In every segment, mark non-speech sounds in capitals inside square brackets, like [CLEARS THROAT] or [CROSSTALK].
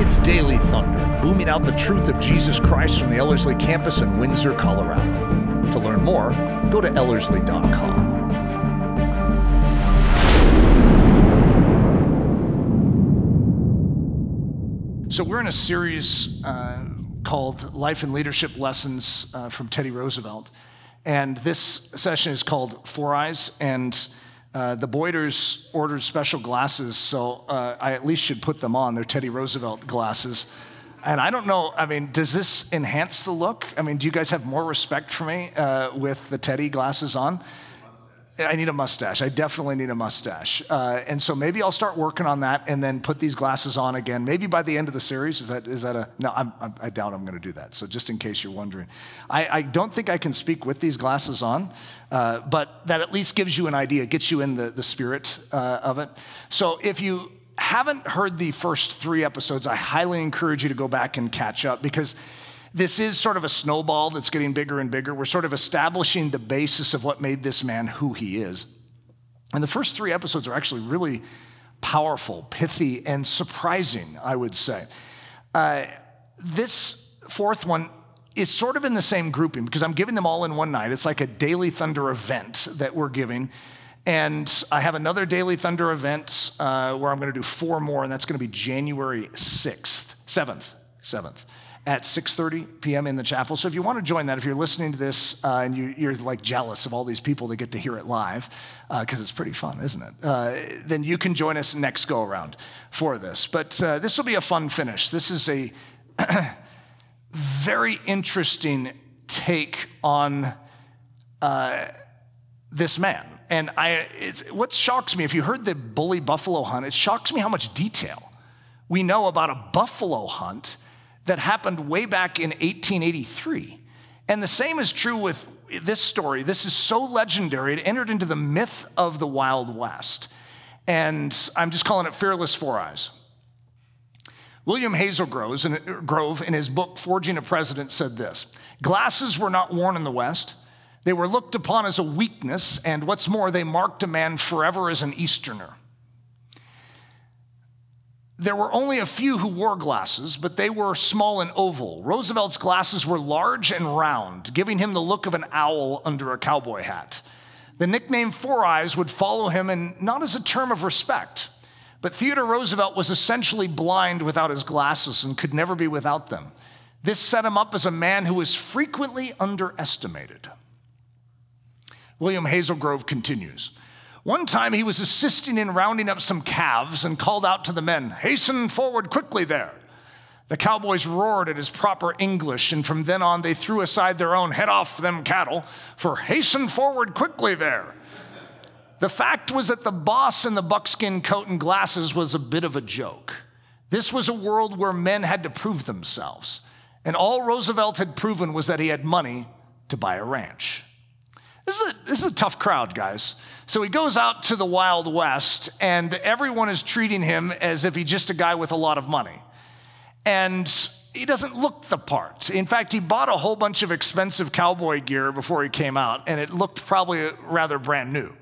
It's Daily Thunder, booming out the truth of Jesus Christ from the Ellerslie campus in Windsor, Colorado. To learn more, go to Ellerslie.com. So, we're in a series uh, called Life and Leadership Lessons uh, from Teddy Roosevelt. And this session is called Four Eyes. And uh, the Boyders ordered special glasses, so uh, I at least should put them on. They're Teddy Roosevelt glasses. And I don't know, I mean, does this enhance the look? I mean, do you guys have more respect for me uh, with the Teddy glasses on? I need a mustache. I definitely need a mustache. Uh, and so maybe I'll start working on that and then put these glasses on again. Maybe by the end of the series. Is that, is that a, no, I'm, I'm, i doubt I'm going to do that. So just in case you're wondering, I, I don't think I can speak with these glasses on, uh, but that at least gives you an idea, gets you in the, the spirit uh, of it. So if you haven't heard the first three episodes, I highly encourage you to go back and catch up because this is sort of a snowball that's getting bigger and bigger. We're sort of establishing the basis of what made this man who he is. And the first three episodes are actually really powerful, pithy, and surprising, I would say. Uh, this fourth one is sort of in the same grouping because I'm giving them all in one night. It's like a Daily Thunder event that we're giving. And I have another Daily Thunder event uh, where I'm going to do four more, and that's going to be January 6th, 7th, 7th at 6.30 p.m. in the chapel. So if you want to join that, if you're listening to this uh, and you, are like jealous of all these people that get to hear it live, because uh, it's pretty fun, isn't it? Uh, then you can join us next go around for this. But uh, this will be a fun finish. This is a [CLEARS THROAT] very interesting take on uh, this man. And I, what shocks me, if you heard the bully buffalo hunt, it shocks me how much detail we know about a buffalo hunt that happened way back in 1883. And the same is true with this story. This is so legendary, it entered into the myth of the Wild West. And I'm just calling it Fearless Four Eyes. William Hazelgrove, Grove, in his book Forging a President, said this Glasses were not worn in the West. They were looked upon as a weakness, and what's more, they marked a man forever as an Easterner. There were only a few who wore glasses, but they were small and oval. Roosevelt's glasses were large and round, giving him the look of an owl under a cowboy hat. The nickname Four Eyes would follow him, and not as a term of respect, but Theodore Roosevelt was essentially blind without his glasses and could never be without them. This set him up as a man who was frequently underestimated. William Hazelgrove continues. One time he was assisting in rounding up some calves and called out to the men, Hasten forward quickly there. The cowboys roared at his proper English, and from then on they threw aside their own head off them cattle for hasten forward quickly there. The fact was that the boss in the buckskin coat and glasses was a bit of a joke. This was a world where men had to prove themselves, and all Roosevelt had proven was that he had money to buy a ranch. This is, a, this is a tough crowd, guys. So he goes out to the Wild West, and everyone is treating him as if he's just a guy with a lot of money. And he doesn't look the part. In fact, he bought a whole bunch of expensive cowboy gear before he came out, and it looked probably rather brand new.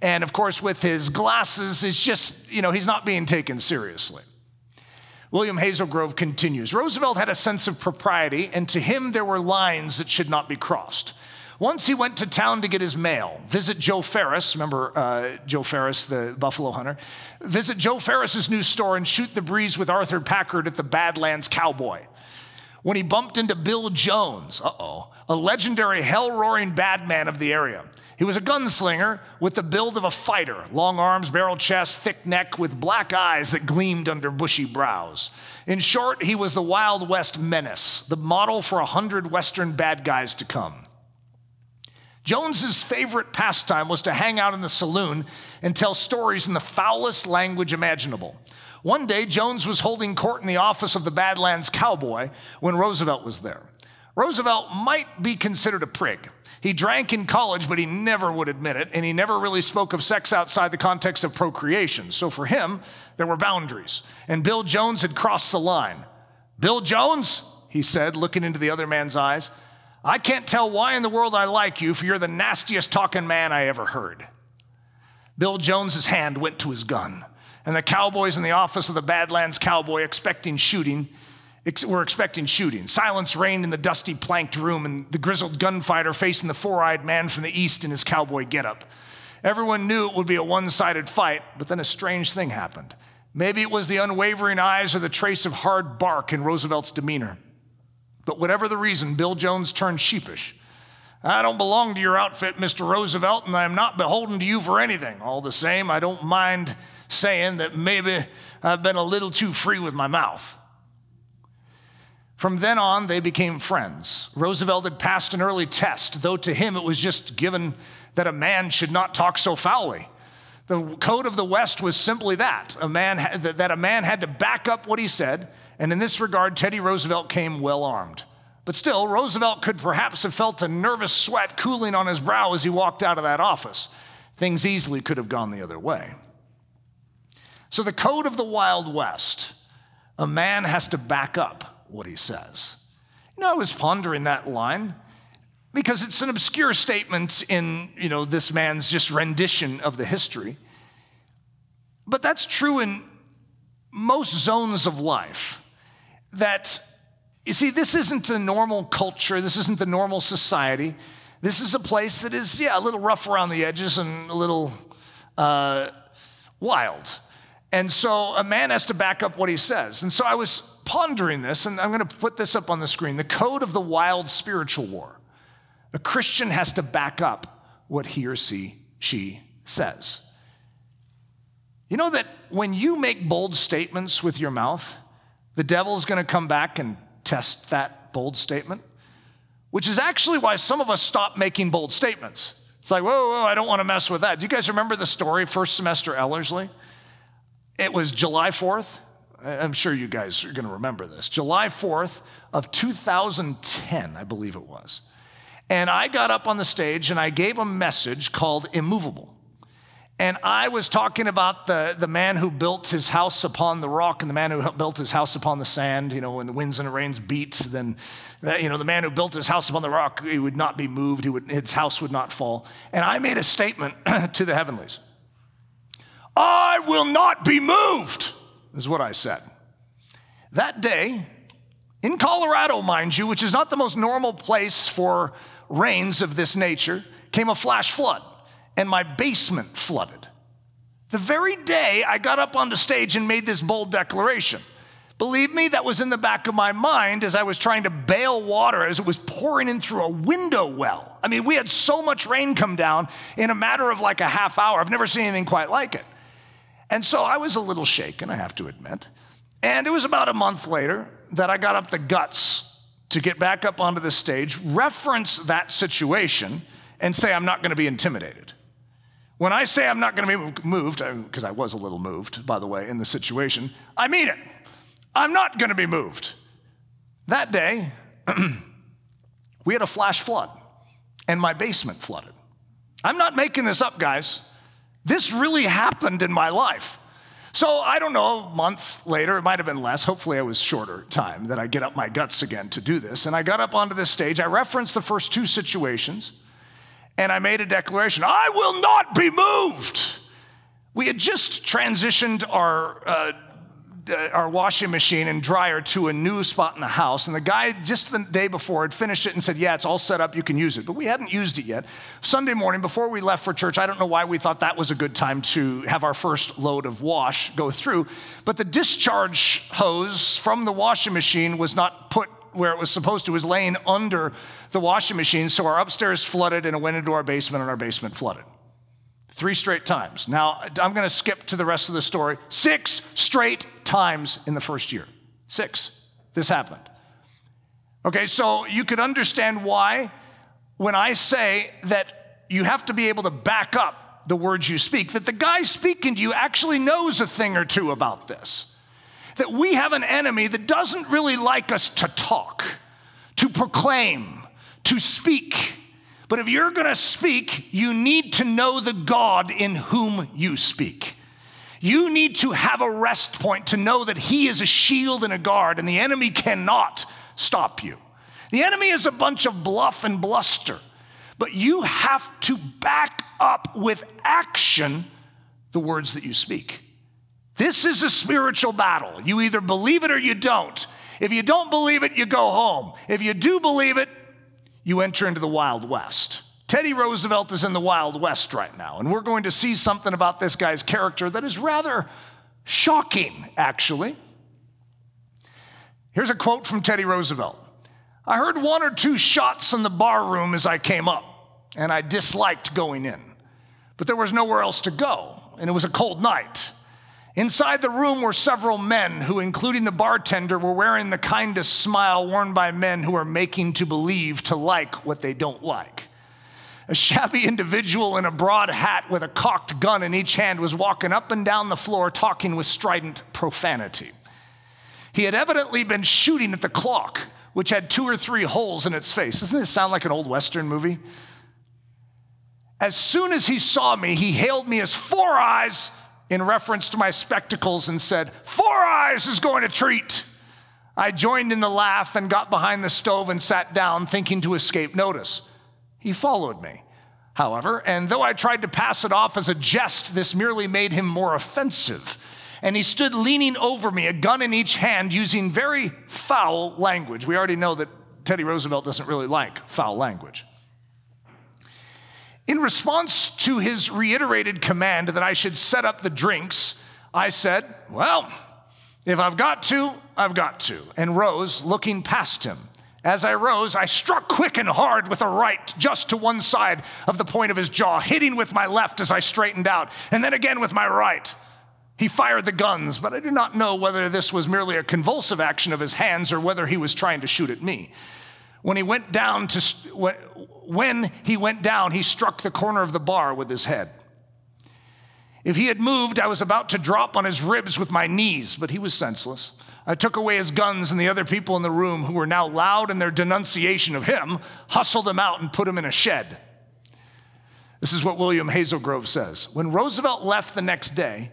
And of course, with his glasses, it's just, you know, he's not being taken seriously. William Hazelgrove continues Roosevelt had a sense of propriety, and to him there were lines that should not be crossed. Once he went to town to get his mail, visit Joe Ferris, remember uh, Joe Ferris, the buffalo hunter, visit Joe Ferris's new store and shoot the breeze with Arthur Packard at the Badlands Cowboy. When he bumped into Bill Jones, uh oh, a legendary hell roaring bad man of the area. He was a gunslinger with the build of a fighter long arms, barrel chest, thick neck, with black eyes that gleamed under bushy brows. In short, he was the Wild West menace, the model for a hundred Western bad guys to come. Jones's favorite pastime was to hang out in the saloon and tell stories in the foulest language imaginable. One day, Jones was holding court in the office of the Badlands Cowboy when Roosevelt was there. Roosevelt might be considered a prig. He drank in college, but he never would admit it, and he never really spoke of sex outside the context of procreation. So for him, there were boundaries, and Bill Jones had crossed the line. Bill Jones, he said, looking into the other man's eyes, I can't tell why in the world I like you, for you're the nastiest talking man I ever heard. Bill Jones's hand went to his gun. and the cowboys in the office of the Badlands cowboy expecting shooting were expecting shooting. Silence reigned in the dusty planked room, and the grizzled gunfighter facing the four eyed man from the east in his cowboy getup. Everyone knew it would be a one sided fight, but then a strange thing happened. Maybe it was the unwavering eyes or the trace of hard bark in Roosevelt's demeanor. But whatever the reason, Bill Jones turned sheepish. I don't belong to your outfit, Mr. Roosevelt, and I am not beholden to you for anything. All the same, I don't mind saying that maybe I've been a little too free with my mouth. From then on, they became friends. Roosevelt had passed an early test, though to him it was just given that a man should not talk so foully. The code of the West was simply that a man, that a man had to back up what he said, and in this regard, Teddy Roosevelt came well armed. But still, Roosevelt could perhaps have felt a nervous sweat cooling on his brow as he walked out of that office. Things easily could have gone the other way. So, the code of the Wild West a man has to back up what he says. You know, I was pondering that line because it's an obscure statement in, you know, this man's just rendition of the history. But that's true in most zones of life. That, you see, this isn't the normal culture, this isn't the normal society. This is a place that is, yeah, a little rough around the edges and a little uh, wild. And so a man has to back up what he says. And so I was pondering this, and I'm going to put this up on the screen the code of the wild spiritual war. A Christian has to back up what he or she, she says. You know that when you make bold statements with your mouth, the devil's going to come back and test that bold statement, which is actually why some of us stop making bold statements. It's like, whoa, whoa, I don't want to mess with that. Do you guys remember the story, first semester Ellerslie? It was July 4th. I'm sure you guys are going to remember this. July 4th of 2010, I believe it was. And I got up on the stage and I gave a message called Immovable. And I was talking about the, the man who built his house upon the rock and the man who built his house upon the sand. You know, when the winds and the rains beat, then, you know, the man who built his house upon the rock, he would not be moved, he would, his house would not fall. And I made a statement [CLEARS THROAT] to the heavenlies I will not be moved is what I said. That day, in Colorado, mind you, which is not the most normal place for rains of this nature, came a flash flood, and my basement flooded. The very day I got up on the stage and made this bold declaration. Believe me, that was in the back of my mind as I was trying to bail water as it was pouring in through a window well. I mean, we had so much rain come down in a matter of like a half hour. I've never seen anything quite like it. And so I was a little shaken, I have to admit. And it was about a month later that I got up the guts to get back up onto the stage, reference that situation, and say, I'm not going to be intimidated. When I say I'm not going to be moved, uh, because I was a little moved, by the way, in the situation, I mean it. I'm not going to be moved. That day, [CLEARS THROAT] we had a flash flood, and my basement flooded. I'm not making this up, guys. This really happened in my life. So I don't know, a month later, it might have been less, hopefully I was shorter time that I get up my guts again to do this. And I got up onto this stage, I referenced the first two situations, and I made a declaration I will not be moved. We had just transitioned our uh, our washing machine and dryer to a new spot in the house. And the guy just the day before had finished it and said, Yeah, it's all set up, you can use it. But we hadn't used it yet. Sunday morning, before we left for church, I don't know why we thought that was a good time to have our first load of wash go through. But the discharge hose from the washing machine was not put where it was supposed to, was laying under the washing machine. So our upstairs flooded and it went into our basement, and our basement flooded. Three straight times. Now, I'm going to skip to the rest of the story. Six straight times in the first year. Six. This happened. Okay, so you could understand why when I say that you have to be able to back up the words you speak, that the guy speaking to you actually knows a thing or two about this. That we have an enemy that doesn't really like us to talk, to proclaim, to speak. But if you're gonna speak, you need to know the God in whom you speak. You need to have a rest point to know that He is a shield and a guard, and the enemy cannot stop you. The enemy is a bunch of bluff and bluster, but you have to back up with action the words that you speak. This is a spiritual battle. You either believe it or you don't. If you don't believe it, you go home. If you do believe it, you enter into the Wild West. Teddy Roosevelt is in the Wild West right now, and we're going to see something about this guy's character that is rather shocking, actually. Here's a quote from Teddy Roosevelt I heard one or two shots in the bar room as I came up, and I disliked going in. But there was nowhere else to go, and it was a cold night. Inside the room were several men who, including the bartender, were wearing the kindest smile worn by men who are making to believe to like what they don't like. A shabby individual in a broad hat with a cocked gun in each hand was walking up and down the floor talking with strident profanity. He had evidently been shooting at the clock, which had two or three holes in its face. Doesn't this sound like an old Western movie? As soon as he saw me, he hailed me as Four Eyes in reference to my spectacles and said, Four Eyes is going to treat. I joined in the laugh and got behind the stove and sat down, thinking to escape notice. He followed me, however, and though I tried to pass it off as a jest, this merely made him more offensive. And he stood leaning over me, a gun in each hand, using very foul language. We already know that Teddy Roosevelt doesn't really like foul language. In response to his reiterated command that I should set up the drinks, I said, Well, if I've got to, I've got to, and rose, looking past him. As I rose, I struck quick and hard with a right just to one side of the point of his jaw, hitting with my left as I straightened out, and then again with my right. He fired the guns, but I do not know whether this was merely a convulsive action of his hands or whether he was trying to shoot at me. When he went down to when he went down, he struck the corner of the bar with his head. If he had moved, I was about to drop on his ribs with my knees, but he was senseless. I took away his guns, and the other people in the room, who were now loud in their denunciation of him, hustled him out and put him in a shed. This is what William Hazelgrove says. When Roosevelt left the next day,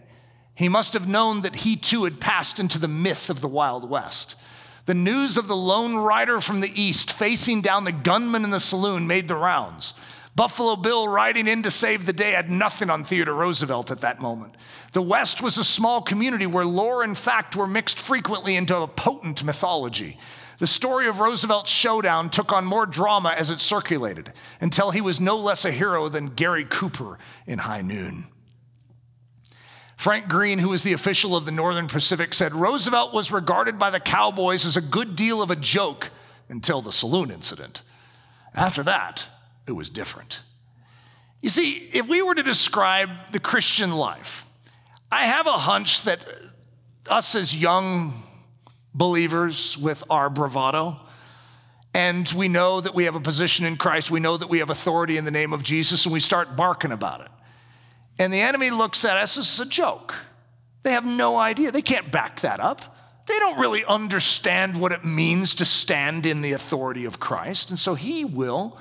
he must have known that he too had passed into the myth of the Wild West. The news of the lone rider from the east facing down the gunman in the saloon made the rounds. Buffalo Bill riding in to save the day had nothing on Theodore Roosevelt at that moment. The West was a small community where lore and fact were mixed frequently into a potent mythology. The story of Roosevelt's showdown took on more drama as it circulated until he was no less a hero than Gary Cooper in High Noon. Frank Green, who was the official of the Northern Pacific, said Roosevelt was regarded by the Cowboys as a good deal of a joke until the saloon incident. After that, it was different. You see, if we were to describe the Christian life, I have a hunch that us as young believers with our bravado, and we know that we have a position in Christ, we know that we have authority in the name of Jesus, and we start barking about it. And the enemy looks at us as a joke. They have no idea. They can't back that up. They don't really understand what it means to stand in the authority of Christ. And so he will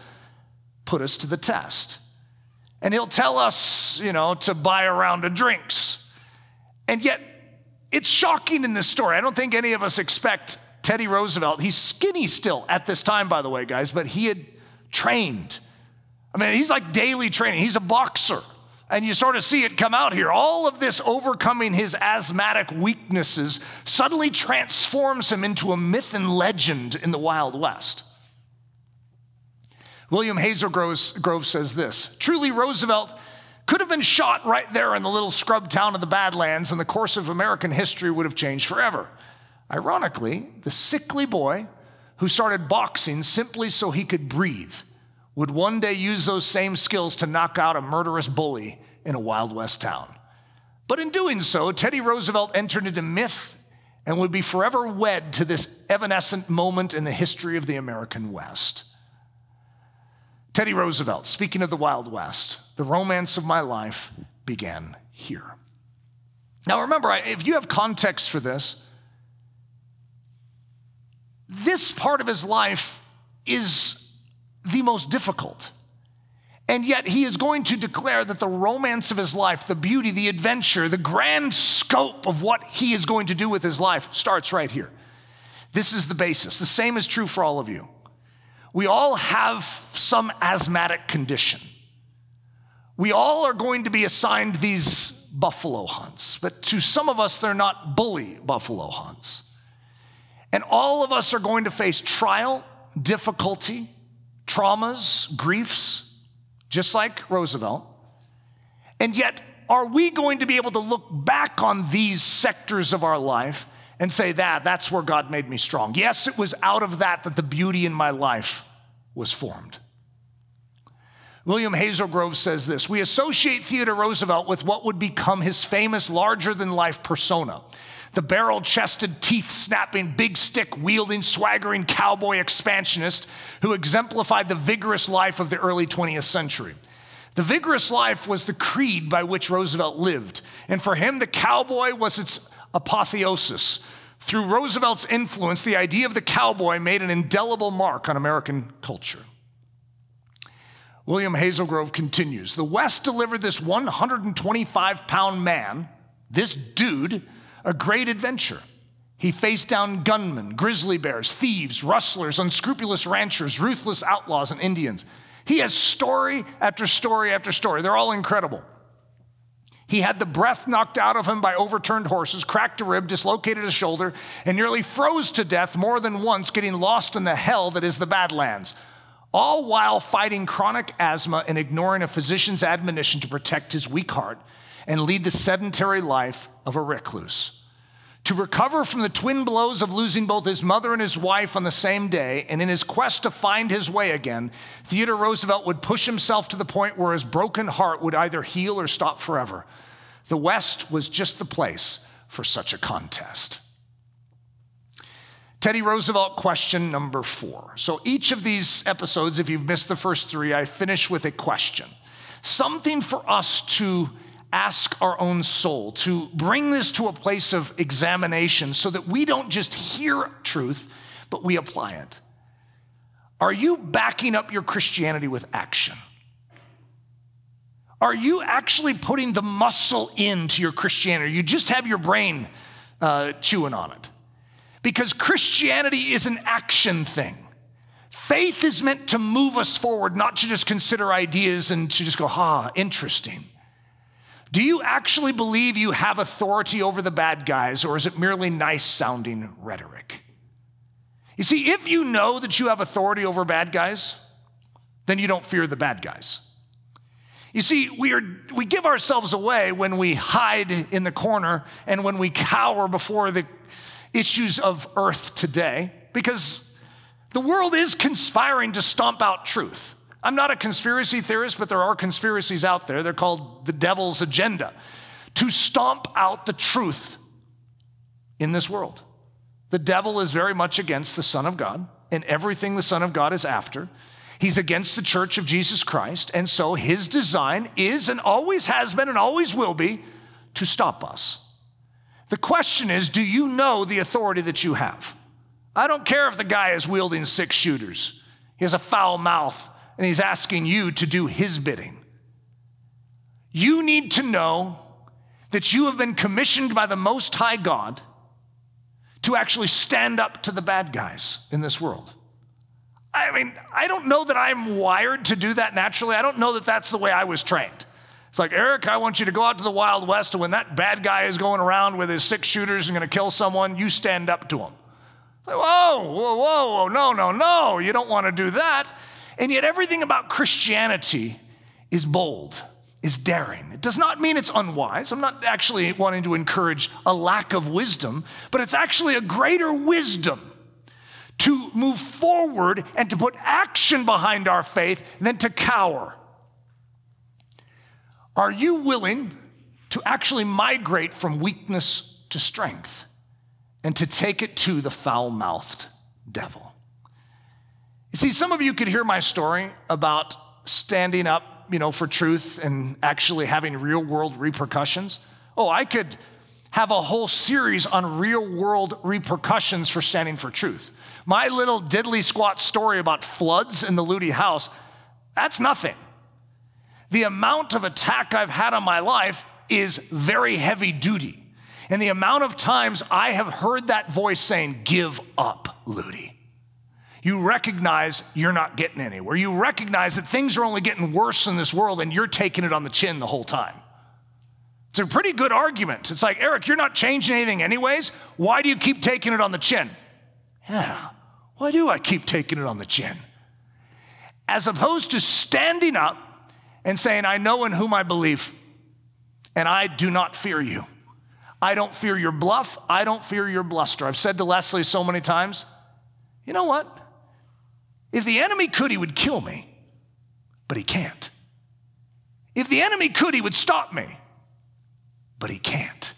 put us to the test. And he'll tell us, you know, to buy a round of drinks. And yet, it's shocking in this story. I don't think any of us expect Teddy Roosevelt. He's skinny still at this time, by the way, guys, but he had trained. I mean, he's like daily training. He's a boxer. And you sort of see it come out here. All of this overcoming his asthmatic weaknesses suddenly transforms him into a myth and legend in the Wild West. William Hazelgrove says this Truly, Roosevelt could have been shot right there in the little scrub town of the Badlands, and the course of American history would have changed forever. Ironically, the sickly boy who started boxing simply so he could breathe would one day use those same skills to knock out a murderous bully in a Wild West town. But in doing so, Teddy Roosevelt entered into myth and would be forever wed to this evanescent moment in the history of the American West. Teddy Roosevelt, speaking of the Wild West, the romance of my life began here. Now, remember, if you have context for this, this part of his life is the most difficult. And yet, he is going to declare that the romance of his life, the beauty, the adventure, the grand scope of what he is going to do with his life starts right here. This is the basis. The same is true for all of you. We all have some asthmatic condition. We all are going to be assigned these buffalo hunts, but to some of us, they're not bully buffalo hunts. And all of us are going to face trial, difficulty, traumas, griefs, just like Roosevelt. And yet, are we going to be able to look back on these sectors of our life and say, that, that's where God made me strong? Yes, it was out of that that the beauty in my life was formed. William Hazelgrove says this We associate Theodore Roosevelt with what would become his famous larger than life persona the barrel chested, teeth snapping, big stick wielding, swaggering cowboy expansionist who exemplified the vigorous life of the early 20th century. The vigorous life was the creed by which Roosevelt lived, and for him, the cowboy was its apotheosis. Through Roosevelt's influence, the idea of the cowboy made an indelible mark on American culture. William Hazelgrove continues The West delivered this 125 pound man, this dude, a great adventure. He faced down gunmen, grizzly bears, thieves, rustlers, unscrupulous ranchers, ruthless outlaws, and Indians. He has story after story after story. They're all incredible. He had the breath knocked out of him by overturned horses, cracked a rib, dislocated a shoulder, and nearly froze to death more than once, getting lost in the hell that is the Badlands, all while fighting chronic asthma and ignoring a physician's admonition to protect his weak heart and lead the sedentary life of a recluse. To recover from the twin blows of losing both his mother and his wife on the same day, and in his quest to find his way again, Theodore Roosevelt would push himself to the point where his broken heart would either heal or stop forever. The West was just the place for such a contest. Teddy Roosevelt question number four. So each of these episodes, if you've missed the first three, I finish with a question. Something for us to ask our own soul, to bring this to a place of examination so that we don't just hear truth, but we apply it. Are you backing up your Christianity with action? Are you actually putting the muscle into your Christianity? You just have your brain uh, chewing on it. Because Christianity is an action thing. Faith is meant to move us forward, not to just consider ideas and to just go, ha, interesting. Do you actually believe you have authority over the bad guys, or is it merely nice sounding rhetoric? You see, if you know that you have authority over bad guys, then you don't fear the bad guys. You see, we, are, we give ourselves away when we hide in the corner and when we cower before the issues of earth today because the world is conspiring to stomp out truth. I'm not a conspiracy theorist, but there are conspiracies out there. They're called the devil's agenda to stomp out the truth in this world. The devil is very much against the Son of God and everything the Son of God is after. He's against the church of Jesus Christ. And so his design is and always has been and always will be to stop us. The question is do you know the authority that you have? I don't care if the guy is wielding six shooters, he has a foul mouth, and he's asking you to do his bidding. You need to know that you have been commissioned by the Most High God to actually stand up to the bad guys in this world. I mean, I don't know that I'm wired to do that naturally. I don't know that that's the way I was trained. It's like, Eric, I want you to go out to the Wild West, and when that bad guy is going around with his six shooters and going to kill someone, you stand up to him. Like, whoa, whoa, whoa, no, no, no, you don't want to do that. And yet, everything about Christianity is bold, is daring. It does not mean it's unwise. I'm not actually wanting to encourage a lack of wisdom, but it's actually a greater wisdom to move forward and to put action behind our faith than to cower. Are you willing to actually migrate from weakness to strength and to take it to the foul mouthed devil? See, some of you could hear my story about standing up, you know, for truth and actually having real world repercussions. Oh, I could have a whole series on real world repercussions for standing for truth. My little diddly squat story about floods in the Ludy house, that's nothing. The amount of attack I've had on my life is very heavy duty. And the amount of times I have heard that voice saying, Give up, Ludy. You recognize you're not getting anywhere. You recognize that things are only getting worse in this world and you're taking it on the chin the whole time. It's a pretty good argument. It's like, Eric, you're not changing anything anyways. Why do you keep taking it on the chin? Yeah, why do I keep taking it on the chin? As opposed to standing up and saying, I know in whom I believe, and I do not fear you. I don't fear your bluff. I don't fear your bluster. I've said to Leslie so many times, you know what? If the enemy could, he would kill me, but he can't. If the enemy could, he would stop me, but he can't.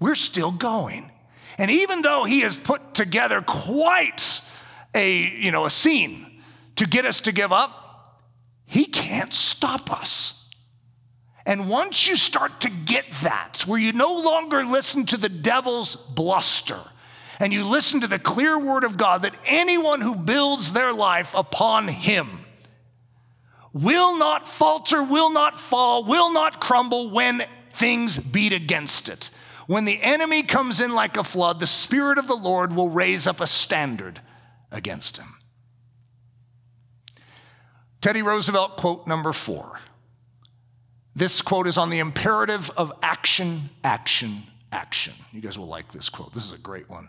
We're still going. And even though he has put together quite a, you know, a scene to get us to give up, he can't stop us. And once you start to get that, where you no longer listen to the devil's bluster, and you listen to the clear word of God that anyone who builds their life upon him will not falter, will not fall, will not crumble when things beat against it. When the enemy comes in like a flood, the Spirit of the Lord will raise up a standard against him. Teddy Roosevelt, quote number four. This quote is on the imperative of action, action, action. You guys will like this quote. This is a great one.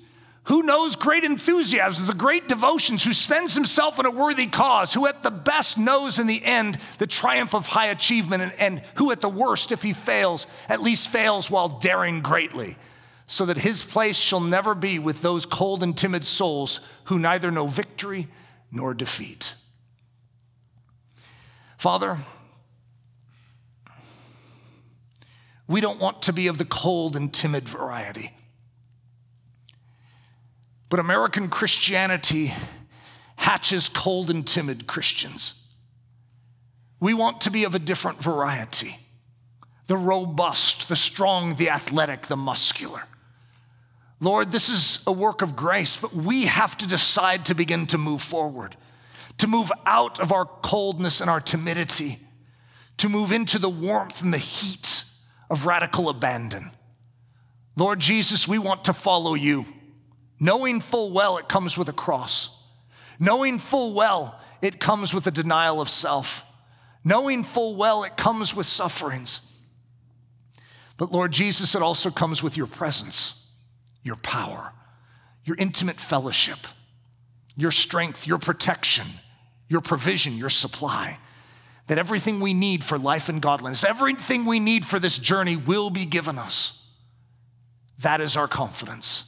who knows great enthusiasms, the great devotions, who spends himself in a worthy cause, who at the best knows in the end the triumph of high achievement, and, and, who at the worst, if he fails, at least fails while daring greatly, so that his place shall never be with those cold and timid souls who neither know victory nor defeat. Father, we don't want to be of the cold and timid variety. But American Christianity hatches cold and timid Christians. We want to be of a different variety the robust, the strong, the athletic, the muscular. Lord, this is a work of grace, but we have to decide to begin to move forward, to move out of our coldness and our timidity, to move into the warmth and the heat of radical abandon. Lord Jesus, we want to follow you knowing full well it comes with a cross, knowing full well it comes with a denial of self, knowing full well it comes with sufferings. But Lord Jesus, it also comes with your presence, your power, your intimate fellowship, your strength, your protection, your provision, your supply. That everything we need for life and godliness, everything we need for this journey will be given us. That is our confidence.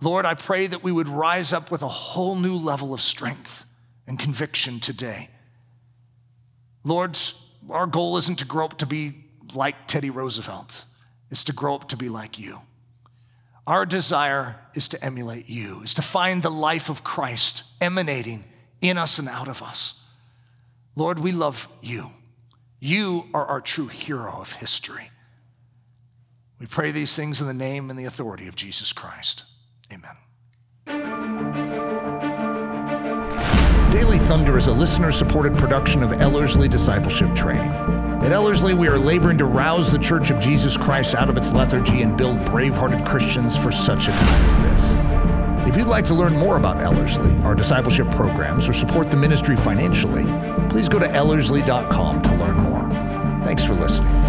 Lord, I pray that we would rise up with a whole new level of strength and conviction today. Lord, our goal isn't to grow up to be like Teddy Roosevelt, it's to grow up to be like you. Our desire is to emulate you, is to find the life of Christ emanating in us and out of us. Lord, we love you. You are our true hero of history. We pray these things in the name and the authority of Jesus Christ. Amen. Daily Thunder is a listener supported production of Ellerslie Discipleship Training. At Ellerslie, we are laboring to rouse the Church of Jesus Christ out of its lethargy and build brave hearted Christians for such a time as this. If you'd like to learn more about Ellerslie, our discipleship programs, or support the ministry financially, please go to ellerslie.com to learn more. Thanks for listening.